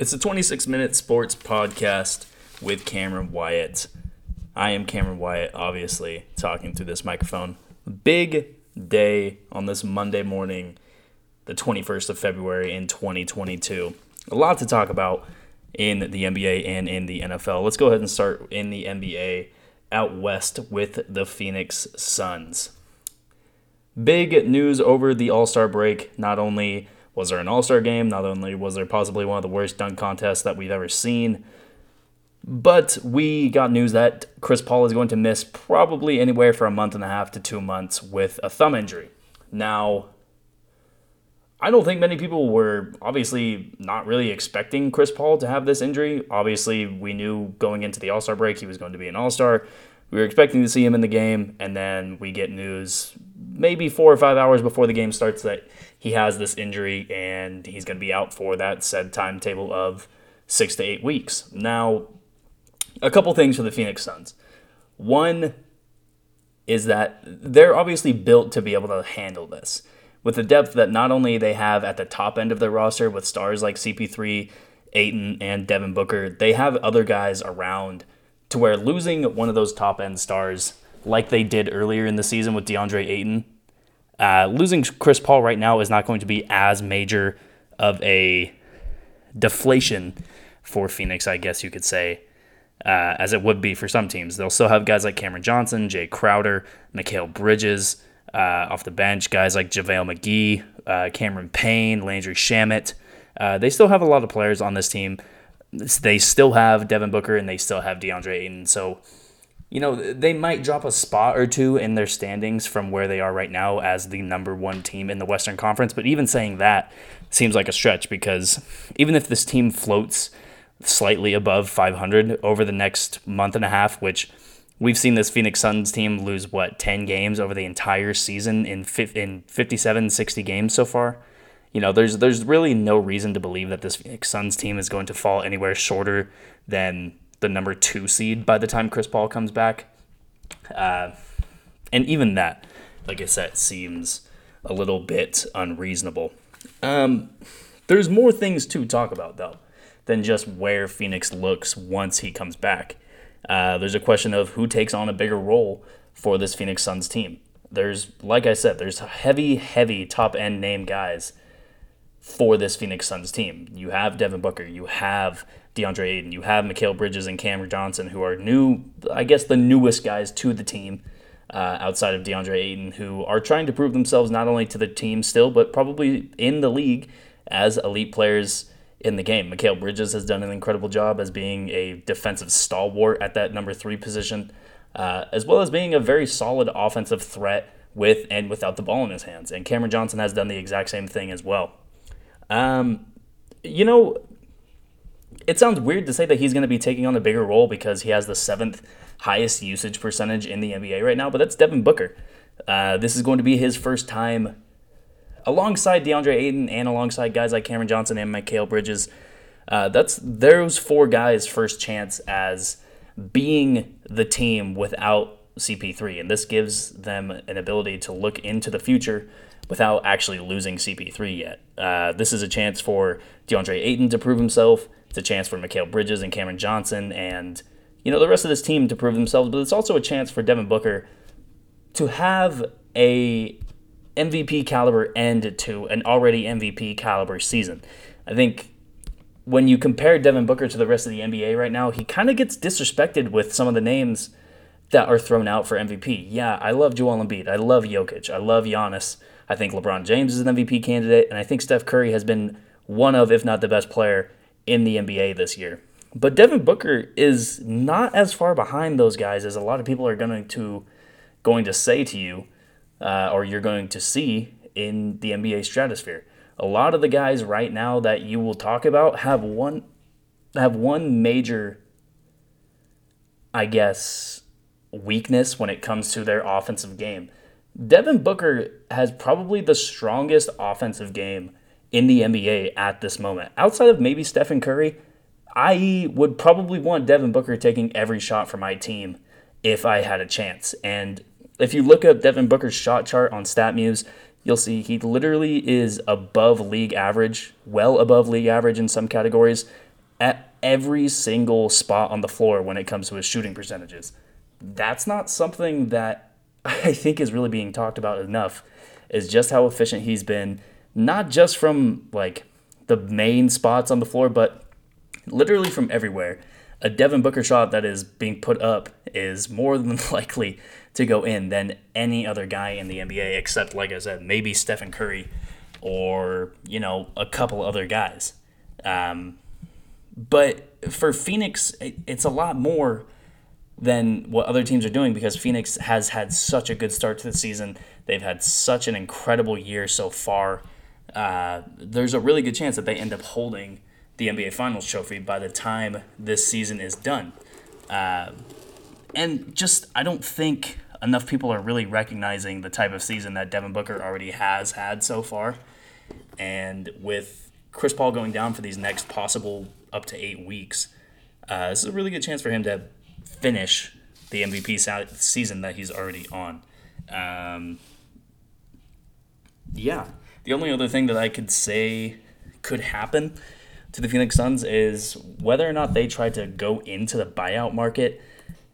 It's a 26 minute sports podcast with Cameron Wyatt. I am Cameron Wyatt, obviously, talking through this microphone. Big day on this Monday morning, the 21st of February in 2022. A lot to talk about in the NBA and in the NFL. Let's go ahead and start in the NBA out west with the Phoenix Suns. Big news over the All Star break. Not only was there an All Star game? Not only was there possibly one of the worst dunk contests that we've ever seen, but we got news that Chris Paul is going to miss probably anywhere from a month and a half to two months with a thumb injury. Now, I don't think many people were obviously not really expecting Chris Paul to have this injury. Obviously, we knew going into the All Star break he was going to be an All Star. We were expecting to see him in the game, and then we get news maybe four or five hours before the game starts that he has this injury and he's going to be out for that said timetable of six to eight weeks. Now, a couple things for the Phoenix Suns. One is that they're obviously built to be able to handle this with the depth that not only they have at the top end of their roster with stars like CP3, Ayton, and Devin Booker, they have other guys around to where losing one of those top end stars, like they did earlier in the season with DeAndre Ayton, uh, losing Chris Paul right now is not going to be as major of a deflation for Phoenix, I guess you could say, uh, as it would be for some teams. They'll still have guys like Cameron Johnson, Jae Crowder, Mikal Bridges uh, off the bench, guys like JaVale McGee, uh, Cameron Payne, Landry Shamet. Uh, they still have a lot of players on this team they still have Devin Booker and they still have DeAndre Ayton. So, you know, they might drop a spot or two in their standings from where they are right now as the number one team in the Western Conference. But even saying that seems like a stretch because even if this team floats slightly above 500 over the next month and a half, which we've seen this Phoenix Suns team lose, what, 10 games over the entire season in, in 57, 60 games so far you know, there's there's really no reason to believe that this Phoenix Suns team is going to fall anywhere shorter than the number two seed by the time Chris Paul comes back. Uh, and even that, like I said, seems a little bit unreasonable. Um, there's more things to talk about though than just where Phoenix looks once he comes back. Uh, there's a question of who takes on a bigger role for this Phoenix Suns team. There's, like I said, there's heavy, heavy top end name guys for this Phoenix Suns team. You have Devin Booker, you have DeAndre Ayton, you have Mikal Bridges and Cameron Johnson, who are new, I guess, the newest guys to the team uh, outside of DeAndre Ayton, who are trying to prove themselves not only to the team still, but probably in the league as elite players in the game. Mikal Bridges has done an incredible job as being a defensive stalwart at that number three position, uh, as well as being a very solid offensive threat with and without the ball in his hands. And Cameron Johnson has done the exact same thing as well. Um, you know, it sounds weird to say that he's going to be taking on a bigger role because he has the seventh highest usage percentage in the NBA right now, but that's Devin Booker. Uh, this is going to be his first time alongside DeAndre Ayton and alongside guys like Cameron Johnson and Mikal Bridges. Uh, that's those four guys' first chance as being the team without CP3, and this gives them an ability to look into the future without actually losing CP3 yet. Uh, this is a chance for DeAndre Ayton to prove himself. It's a chance for Mikal Bridges and Cameron Johnson and you know the rest of this team to prove themselves. But it's also a chance for Devin Booker to have a MVP caliber end to an already MVP caliber season. I think when you compare Devin Booker to the rest of the NBA right now, he kind of gets disrespected with some of the names that are thrown out for MVP. Yeah, I love Joel Embiid. I love Jokic. I love Giannis. I think LeBron James is an MVP candidate, and I think Steph Curry has been one of, if not the best player in the NBA this year. But Devin Booker is not as far behind those guys as a lot of people are going to going to say to you, uh, or you're going to see in the NBA stratosphere. A lot of the guys right now that you will talk about have one have one major, I guess, weakness when it comes to their offensive game. Devin Booker has probably the strongest offensive game in the NBA at this moment. Outside of maybe Stephen Curry, I would probably want Devin Booker taking every shot for my team if I had a chance. And if you look up Devin Booker's shot chart on StatMuse, you'll see he literally is above league average, well above league average in some categories at every single spot on the floor when it comes to his shooting percentages. That's not something that I think is really being talked about enough, is just how efficient he's been, not just from like the main spots on the floor, but literally from everywhere. A Devin Booker shot that is being put up is more than likely to go in than any other guy in the NBA, except, like I said, maybe Stephen Curry or, you know, a couple other guys. Um, but for Phoenix, it's a lot more than what other teams are doing because Phoenix has had such a good start to the season. They've had such an incredible year so far. Uh, there's a really good chance that they end up holding the NBA Finals trophy by the time this season is done. Uh, and just, I don't think enough people are really recognizing the type of season that Devin Booker already has had so far. And with Chris Paul going down for these next possible up to eight weeks, uh, this is a really good chance for him to finish the MVP season that he's already on. Um, yeah. The only other thing that I could say could happen to the Phoenix Suns is whether or not they try to go into the buyout market.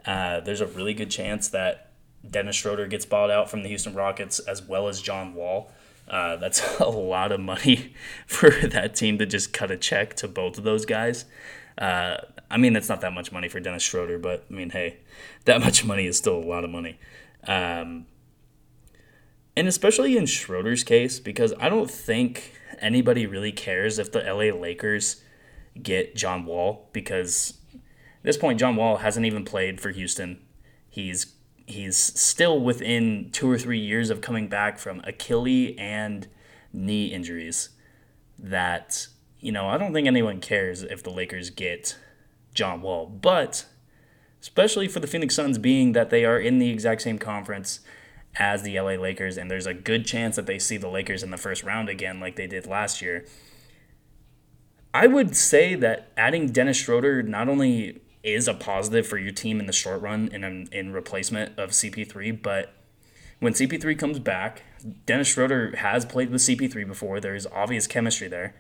Uh, there's a really good chance that Dennis Schroeder gets bought out from the Houston Rockets as well as John Wall. Uh, that's a lot of money for that team to just cut a check to both of those guys. Uh, I mean, it's not that much money for Dennis Schroeder, but I mean, hey, that much money is still a lot of money. Um, and especially in Schroeder's case, because I don't think anybody really cares if the LA Lakers get John Wall, because at this point, John Wall hasn't even played for Houston. He's he's still within two or three years of coming back from Achilles and knee injuries. That you know, I don't think anyone cares if the Lakers get John Wall, but especially for the Phoenix Suns being that they are in the exact same conference as the LA Lakers and there's a good chance that they see the Lakers in the first round again like they did last year. I would say that adding Dennis Schroeder not only is a positive for your team in the short run in in replacement of CP3, but when CP3 comes back, Dennis Schroeder has played with CP3 before. There's obvious chemistry there.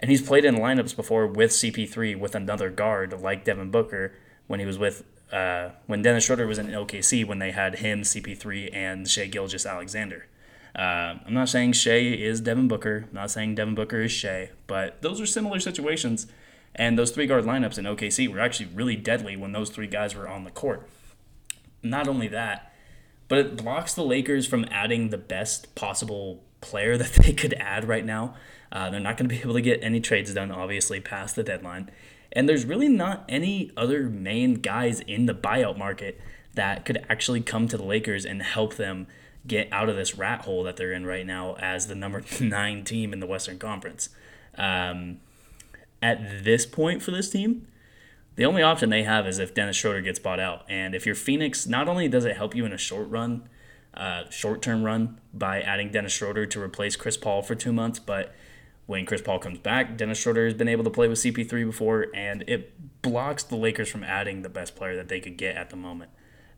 And he's played in lineups before with CP3 with another guard like Devin Booker when he was with uh, when Dennis Schroeder was in OKC when they had him, CP3, and Shai Gilgeous-Alexander. Uh, I'm not saying Shai is Devin Booker. I'm not saying Devin Booker is Shai, but those are similar situations. And those three guard lineups in OKC were actually really deadly when those three guys were on the court. Not only that, but it blocks the Lakers from adding the best possible player that they could add right now. Uh, they're not going to be able to get any trades done, obviously, past the deadline. And there's really not any other main guys in the buyout market that could actually come to the Lakers and help them get out of this rat hole that they're in right now as the number nine team in the Western Conference. Um, at this point for this team, the only option they have is if Dennis Schroeder gets bought out. And if you're Phoenix, not only does it help you in a short run, uh, short term run by adding Dennis Schroeder to replace Chris Paul for two months, but when Chris Paul comes back, Dennis Schroeder has been able to play with CP3 before, and it blocks the Lakers from adding the best player that they could get at the moment.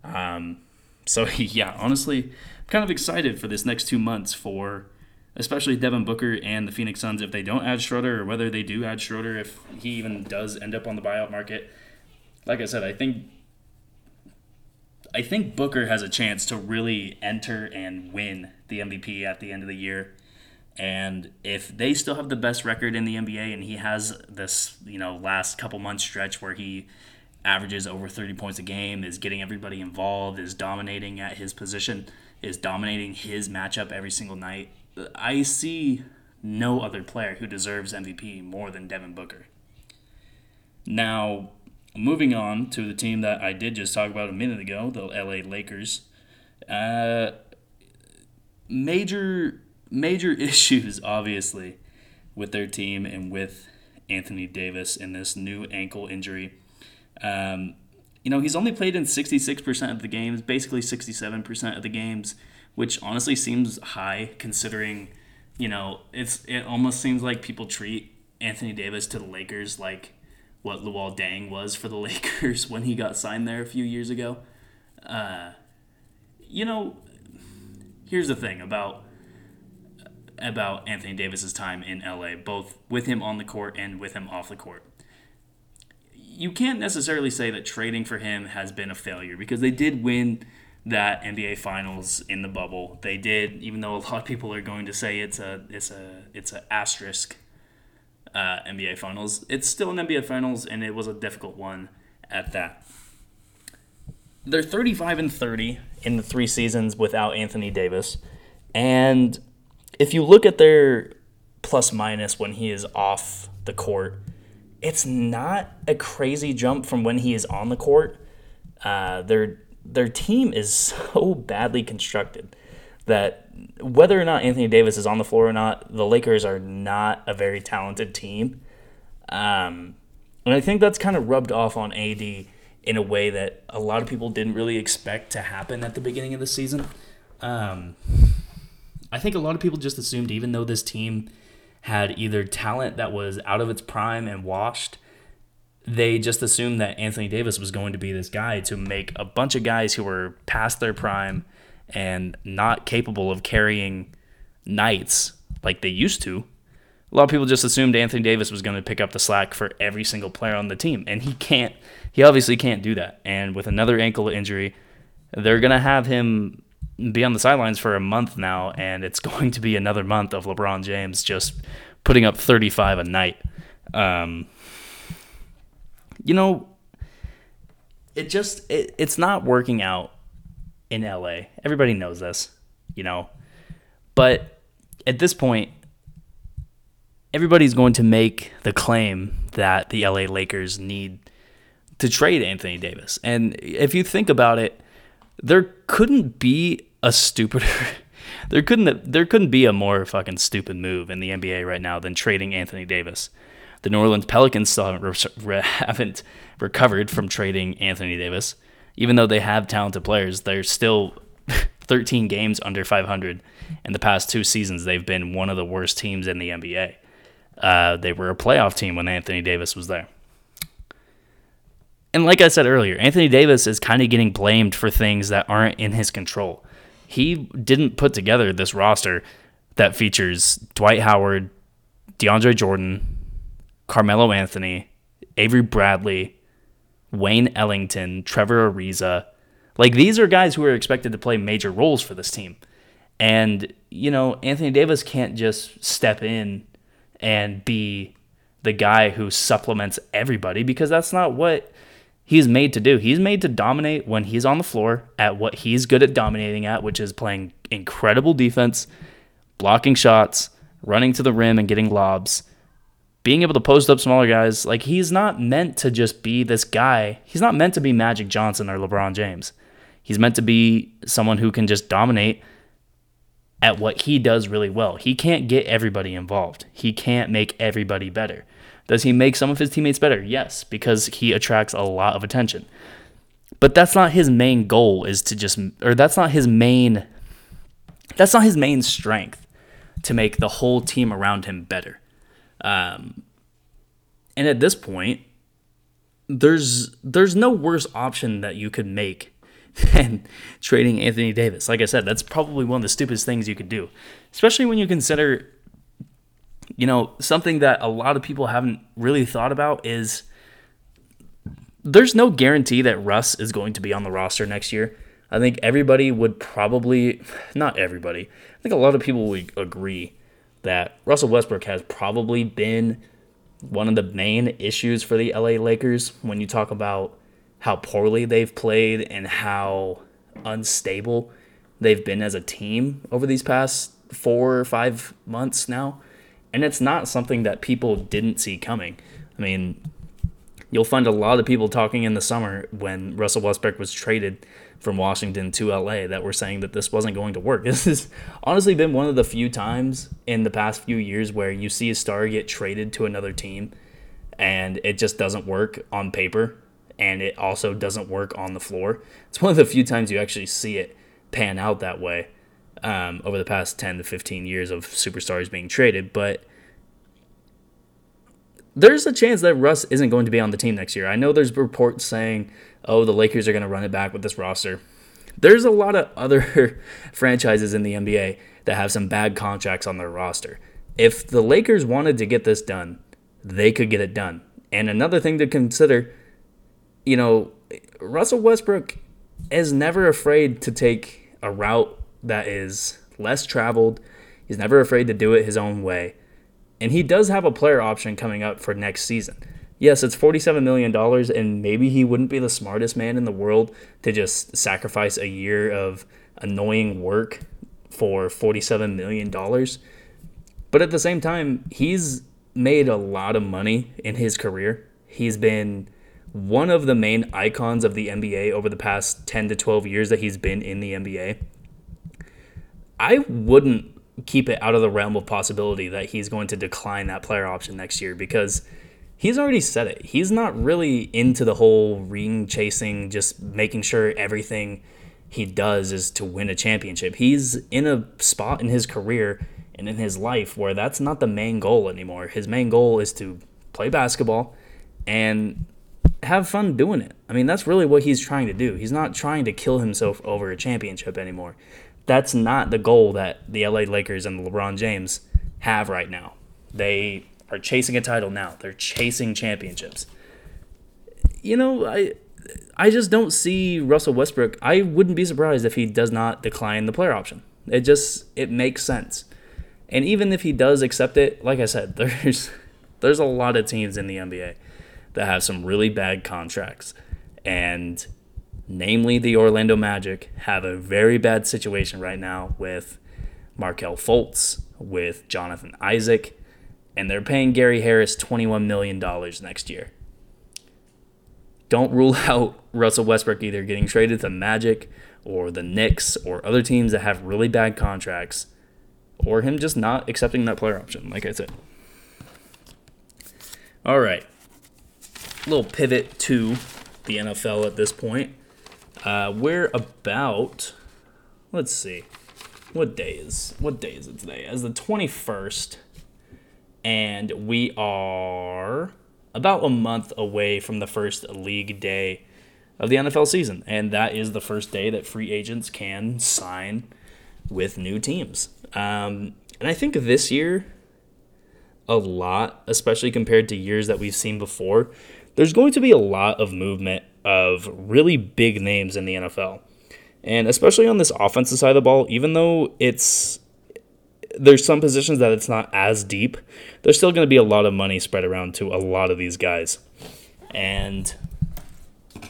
Um, so, yeah, honestly, I'm kind of excited for this next two months for especially Devin Booker and the Phoenix Suns if they don't add Schroeder or whether they do add Schroeder if he even does end up on the buyout market. Like I said, I think I think Booker has a chance to really enter and win the MVP at the end of the year. And if they still have the best record in the NBA and he has this, you know, last couple months stretch where he averages over 30 points a game, is getting everybody involved, is dominating at his position, is dominating his matchup every single night, I see no other player who deserves MVP more than Devin Booker. Now, moving on to the team that I did just talk about a minute ago, the LA Lakers. Uh, major major issues, obviously, with their team and with Anthony Davis in this new ankle injury. Um, you know, he's only played in 66% of the games, basically 67% of the games, which honestly seems high considering, you know, it's it almost seems like people treat Anthony Davis to the Lakers like what Luol Deng was for the Lakers when he got signed there a few years ago. Uh, you know, here's the thing about about Anthony Davis's time in LA, both with him on the court and with him off the court. you can't necessarily say that trading for him has been a failure because they did win that NBA Finals in the bubble. They did, even though a lot of people are going to say it's a it's a it's a asterisk uh, NBA Finals. It's still an NBA Finals, and it was a difficult one at that. They're 35 and 30 in the three seasons without Anthony Davis, and if you look at their plus minus when he is off the court, it's not a crazy jump from when he is on the court. Uh, their their team is so badly constructed that whether or not Anthony Davis is on the floor or not, the Lakers are not a very talented team. Um, and I think that's kind of rubbed off on AD in a way that a lot of people didn't really expect to happen at the beginning of the season. Um, I think a lot of people just assumed, even though this team had either talent that was out of its prime and washed, they just assumed that Anthony Davis was going to be this guy to make a bunch of guys who were past their prime and not capable of carrying nights like they used to. A lot of people just assumed Anthony Davis was going to pick up the slack for every single player on the team, and he can't. He obviously can't do that. And with another ankle injury, they're going to have him be on the sidelines for a month now, and it's going to be another month of LeBron James just putting up 35 a night. Um, you know, it just it, it's not working out in LA. Everybody knows this, you know. But at this point, everybody's going to make the claim that the LA Lakers need to trade Anthony Davis. And if you think about it, there couldn't be a stupider there couldn't there couldn't be a more fucking stupid move in the NBA right now than trading Anthony Davis. The New Orleans Pelicans still haven't, re- haven't recovered from trading Anthony Davis. Even though they have talented players, they're still 13 games under 500. In the past two seasons, they've been one of the worst teams in the NBA. Uh, they were a playoff team when Anthony Davis was there. And like I said earlier, Anthony Davis is kind of getting blamed for things that aren't in his control. He didn't put together this roster that features Dwight Howard, DeAndre Jordan, Carmelo Anthony, Avery Bradley, Wayne Ellington, Trevor Ariza. Like these are guys who are expected to play major roles for this team. And, you know, Anthony Davis can't just step in and be the guy who supplements everybody because that's not what he's made to do. He's made to dominate when he's on the floor at what he's good at dominating at, which is playing incredible defense, blocking shots, running to the rim and getting lobs, being able to post up smaller guys, like he's not meant to just be this guy. He's not meant to be Magic Johnson or LeBron James. He's meant to be someone who can just dominate at what he does really well. He can't get everybody involved. He can't make everybody better. Does he make some of his teammates better? Yes, because he attracts a lot of attention. But that's not his main goal is to just or that's not his main that's not his main strength to make the whole team around him better. Um, and at this point, there's there's no worse option that you could make than trading Anthony Davis. Like I said, that's probably one of the stupidest things you could do, especially when you consider, you know, something that a lot of people haven't really thought about is there's no guarantee that Russ is going to be on the roster next year. I think everybody would probably, not everybody, I think a lot of people would agree that Russell Westbrook has probably been one of the main issues for the LA Lakers when you talk about how poorly they've played and how unstable they've been as a team over these past four or five months now. And it's not something that people didn't see coming. I mean, you'll find a lot of people talking in the summer when Russell Westbrook was traded from Washington to LA that were saying that this wasn't going to work. This has honestly been one of the few times in the past few years where you see a star get traded to another team and it just doesn't work on paper and it also doesn't work on the floor. It's one of the few times you actually see it pan out that way um, over the past 10 to 15 years of superstars being traded. But there's a chance that Russ isn't going to be on the team next year. I know there's reports saying oh, the Lakers are going to run it back with this roster. There's a lot of other franchises in the NBA that have some bad contracts on their roster. If the Lakers wanted to get this done, they could get it done. And another thing to consider you know, Russell Westbrook is never afraid to take a route that is less traveled. He's never afraid to do it his own way. And he does have a player option coming up for next season. Yes, it's $47 million, and maybe he wouldn't be the smartest man in the world to just sacrifice a year of annoying work for $47 million. But at the same time, he's made a lot of money in his career. He's been one of the main icons of the NBA over the past 10 to 12 years that he's been in the NBA. I wouldn't keep it out of the realm of possibility that he's going to decline that player option next year because he's already said it. He's not really into the whole ring chasing, just making sure everything he does is to win a championship. He's in a spot in his career and in his life where that's not the main goal anymore. His main goal is to play basketball and have fun doing it. I mean, that's really what he's trying to do. He's not trying to kill himself over a championship anymore. That's not the goal that the LA Lakers and LeBron James have right now. They are chasing a title now. They're chasing championships. You know, I I just don't see Russell Westbrook. I wouldn't be surprised if he does not decline the player option. It just it makes sense. And even if he does accept it, like I said, there's there's a lot of teams in the NBA that have some really bad contracts. And namely the Orlando Magic have a very bad situation right now with Markelle Fultz, with Jonathan Isaac, and they're paying Gary Harris $21 million next year. Don't rule out Russell Westbrook either getting traded to Magic or the Knicks or other teams that have really bad contracts or him just not accepting that player option, like I said. All right. Little pivot to the NFL at this point. Uh, we're about, let's see, what day is what day is it today? As the 21st, and we are about a month away from the first league day of the NFL season, and that is the first day that free agents can sign with new teams. Um, and I think this year, a lot, especially compared to years that we've seen before, there's going to be a lot of movement of really big names in the NFL. And especially on this offensive side of the ball, even though it's there's some positions that it's not as deep, there's still going to be a lot of money spread around to a lot of these guys. And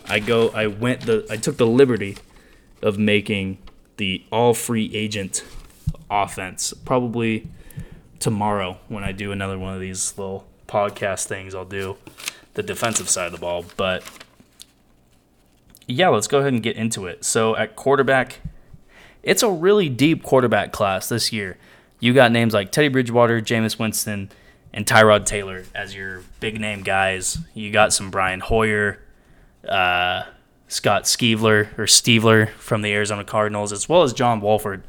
I go I went the I took the liberty of making the all free agent offense. Probably tomorrow when I do another one of these little podcast things, I'll do the defensive side of the ball. But yeah, let's go ahead and get into it. So at quarterback, it's a really deep quarterback class this year. You got names like Teddy Bridgewater, Jameis Winston, and Tyrod Taylor as your big name guys. You got some Brian Hoyer, uh, Scott Skeevler or Steveler from the Arizona Cardinals, as well as John Wolford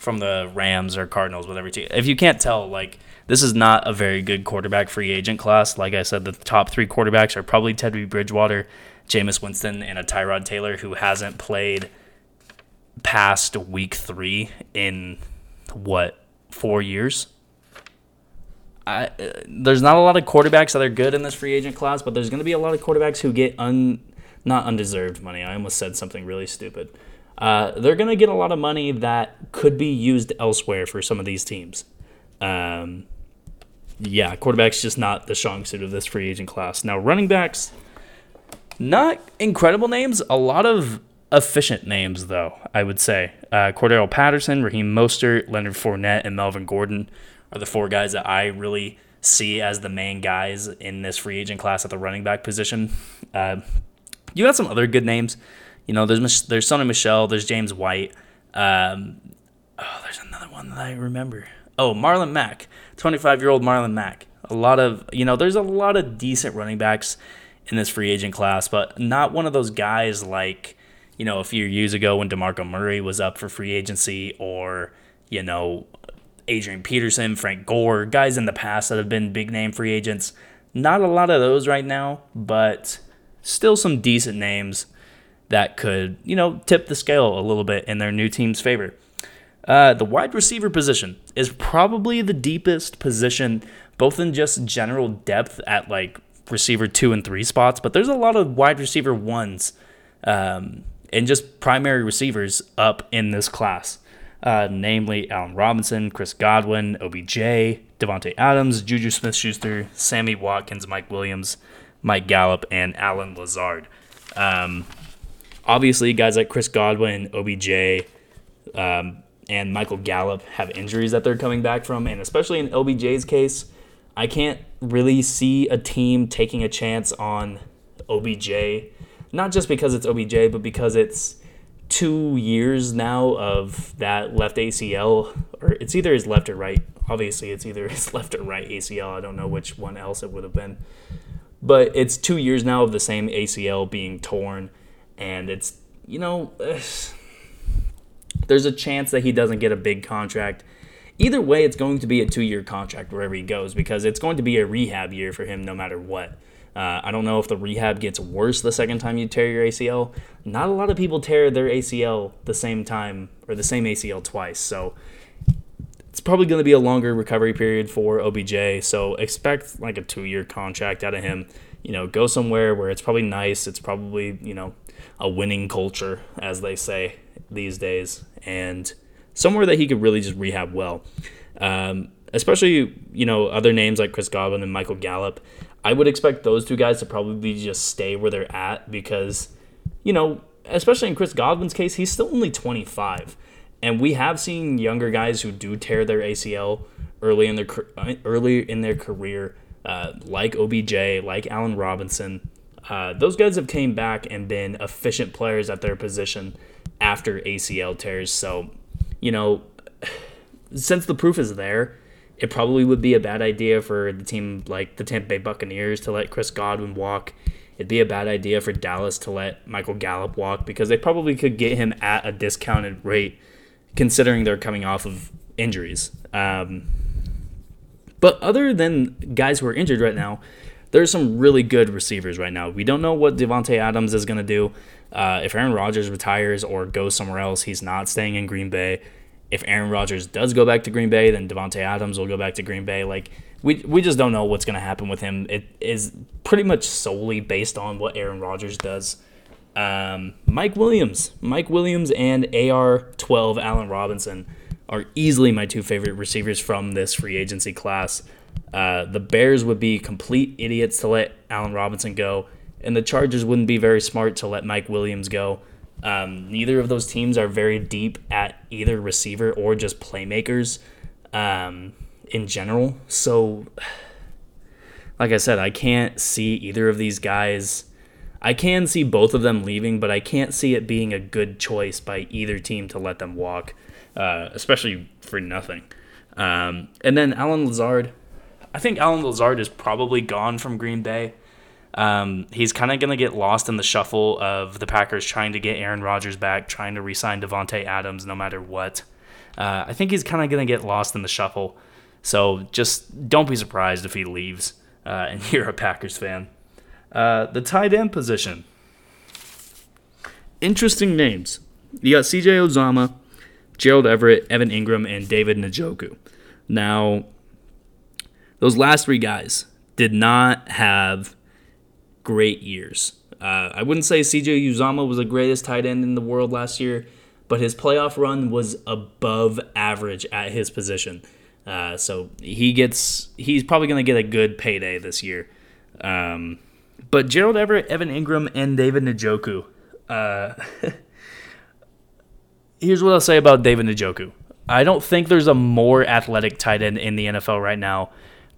from the Rams or Cardinals, whatever team. If you can't tell, like this is not a very good quarterback free agent class. Like I said, the top three quarterbacks are probably Teddy Bridgewater, Jameis Winston, and a Tyrod Taylor who hasn't played past week three in what four years. I, uh, there's not a lot of quarterbacks that are good in this free agent class, but there's going to be a lot of quarterbacks who get un not undeserved money. I almost said something really stupid. Uh, they're going to get a lot of money that could be used elsewhere for some of these teams. Um, yeah, quarterback's just not the strong suit of this free agent class. Now, running backs, not incredible names, a lot of efficient names, though, I would say. Uh, Cordarrelle Patterson, Raheem Mostert, Leonard Fournette, and Melvin Gordon are the four guys that I really see as the main guys in this free agent class at the running back position. Uh, you got some other good names. You know, there's there's Sony Michel, there's James White. Um, oh, there's another one that I remember. Oh, Marlon Mack, 25 year old Marlon Mack. A lot of you know, there's a lot of decent running backs in this free agent class, but not one of those guys like you know a few years ago when Demarco Murray was up for free agency, or you know Adrian Peterson, Frank Gore, guys in the past that have been big name free agents. Not a lot of those right now, but still some decent names that could, you know, tip the scale a little bit in their new team's favor. Uh, the wide receiver position is probably the deepest position, both in just general depth at like receiver two and three spots, but there's a lot of wide receiver ones um, and just primary receivers up in this class. Uh, namely Allen Robinson, Chris Godwin, OBJ, Davante Adams, Juju Smith Schuster, Sammy Watkins, Mike Williams, Mike Gallup, and Allen Lazard. Um, obviously, guys like Chris Godwin, OBJ, um, and Michael Gallup have injuries that they're coming back from, and especially in OBJ's case, I can't really see a team taking a chance on OBJ, not just because it's OBJ, but because it's two years now of that left ACL, or it's either his left or right. Obviously, it's either his left or right ACL. I don't know which one else it would have been. But it's two years now of the same ACL being torn, and it's, you know, there's a chance that he doesn't get a big contract. Either way, it's going to be a two year contract wherever he goes because it's going to be a rehab year for him no matter what. Uh, I don't know if the rehab gets worse the second time you tear your ACL. Not a lot of people tear their ACL the same time or the same ACL twice. So it's probably going to be a longer recovery period for OBJ. So expect like a two year contract out of him. You know, go somewhere where it's probably nice. It's probably, you know, a winning culture, as they say these days, and somewhere that he could really just rehab well. Um, especially, you know, other names like Chris Godwin and Michael Gallup. I would expect those two guys to probably just stay where they're at because, you know, especially in Chris Godwin's case, he's still only 25. And we have seen younger guys who do tear their ACL early in their early in their career, uh, like OBJ, like Allen Robinson. Uh, those guys have came back and been efficient players at their position after ACL tears. So, you know, since the proof is there, it probably would be a bad idea for the team like the Tampa Bay Buccaneers to let Chris Godwin walk. It'd be a bad idea for Dallas to let Michael Gallup walk because they probably could get him at a discounted rate considering they're coming off of injuries. Um, but other than guys who are injured right now, there's some really good receivers right now. We don't know what Davante Adams is going to do. Uh, if Aaron Rodgers retires or goes somewhere else, he's not staying in Green Bay if Aaron Rodgers does go back to Green Bay, then Davante Adams will go back to Green Bay. Like we we just don't know what's going to happen with him. It is pretty much solely based on what Aaron Rodgers does. Um, Mike Williams, Mike Williams, and AR12 Allen Robinson are easily my two favorite receivers from this free agency class. Uh, the Bears would be complete idiots to let Allen Robinson go, and the Chargers wouldn't be very smart to let Mike Williams go. Um, neither of those teams are very deep at either receiver or just playmakers um, in general. So, like I said, I can't see either of these guys. I can see both of them leaving, but I can't see it being a good choice by either team to let them walk, uh, especially for nothing. Um, and then Allen Lazard. I think Allen Lazard is probably gone from Green Bay. Um, he's kind of going to get lost in the shuffle of the Packers trying to get Aaron Rodgers back, trying to re-sign Davante Adams no matter what. Uh, I think he's kind of going to get lost in the shuffle. So just don't be surprised if he leaves uh, and you're a Packers fan. Uh, the tight end position. Interesting names. You got CJ Uzomah, Gerald Everett, Evan Engram, and David Njoku. Now, those last three guys did not have great years. Uh, I wouldn't say CJ Uzomah was the greatest tight end in the world last year, but his playoff run was above average at his position. Uh, so he gets he's probably going to get a good payday this year. Um, but Gerald Everett, Evan Engram, and David Njoku. Uh, here's what I'll say about David Njoku. I don't think there's a more athletic tight end in the NFL right now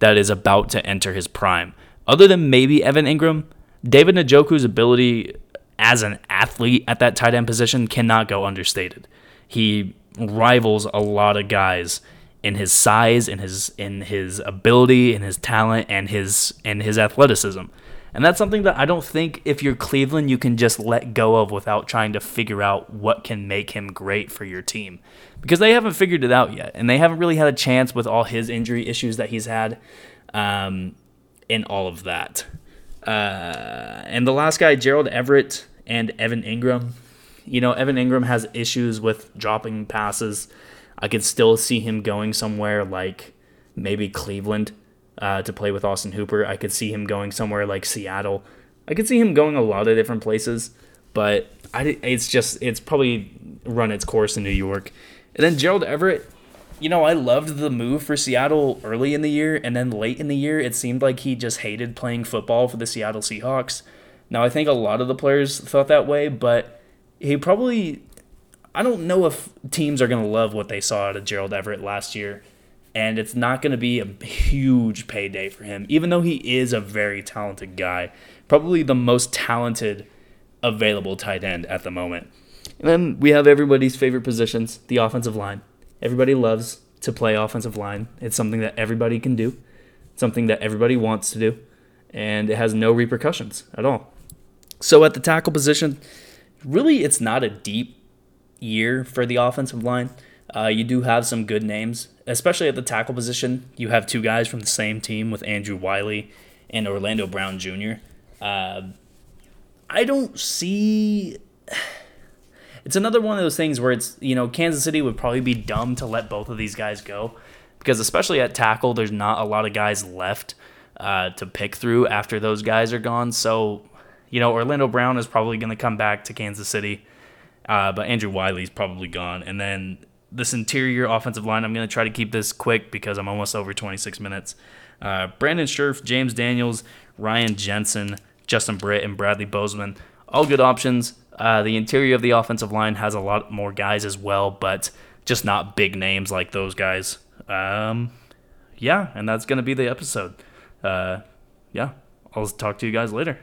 that is about to enter his prime other than maybe Evan Engram, David Njoku's ability as an athlete at that tight end position cannot go understated. He rivals a lot of guys in his size, in his in his ability, in his talent, and his and his athleticism. And that's something that I don't think if you're Cleveland you can just let go of without trying to figure out what can make him great for your team. Because they haven't figured it out yet. And they haven't really had a chance with all his injury issues that he's had. Um, in all of that. Uh, and the last guy, Gerald Everett and Evan Engram. You know, Evan Engram has issues with dropping passes. I could still see him going somewhere like maybe Cleveland. Uh, to play with Austin Hooper. I could see him going somewhere like Seattle. I could see him going a lot of different places, but I, it's just it's probably run its course in New York. And then Gerald Everett, you know, I loved the move for Seattle early in the year, and then late in the year, it seemed like he just hated playing football for the Seattle Seahawks. Now, I think a lot of the players thought that way, but he probably. I don't know if teams are going to love what they saw out of Gerald Everett last year, and it's not going to be a huge payday for him, even though he is a very talented guy. Probably the most talented available tight end at the moment. And then we have everybody's favorite positions, the offensive line. Everybody loves to play offensive line. It's something that everybody can do, something that everybody wants to do, and it has no repercussions at all. So at the tackle position, really it's not a deep year for the offensive line. Uh, you do have some good names, especially at the tackle position. You have two guys from the same team with Andrew Wylie and Orlando Brown Jr. Uh, I don't see. It's another one of those things where it's, you know, Kansas City would probably be dumb to let both of these guys go because, especially at tackle, there's not a lot of guys left uh, to pick through after those guys are gone. So, you know, Orlando Brown is probably going to come back to Kansas City, uh, but Andrew Wylie's probably gone. And then this interior offensive line, I'm going to try to keep this quick because I'm almost over 26 minutes. Uh, Brandon Scherff, James Daniels, Ryan Jensen, Justin Britt, and Bradley Bozeman. All good options. Uh, the interior of the offensive line has a lot more guys as well, but just not big names like those guys. Um, yeah, and that's going to be the episode. Uh, yeah, I'll talk to you guys later.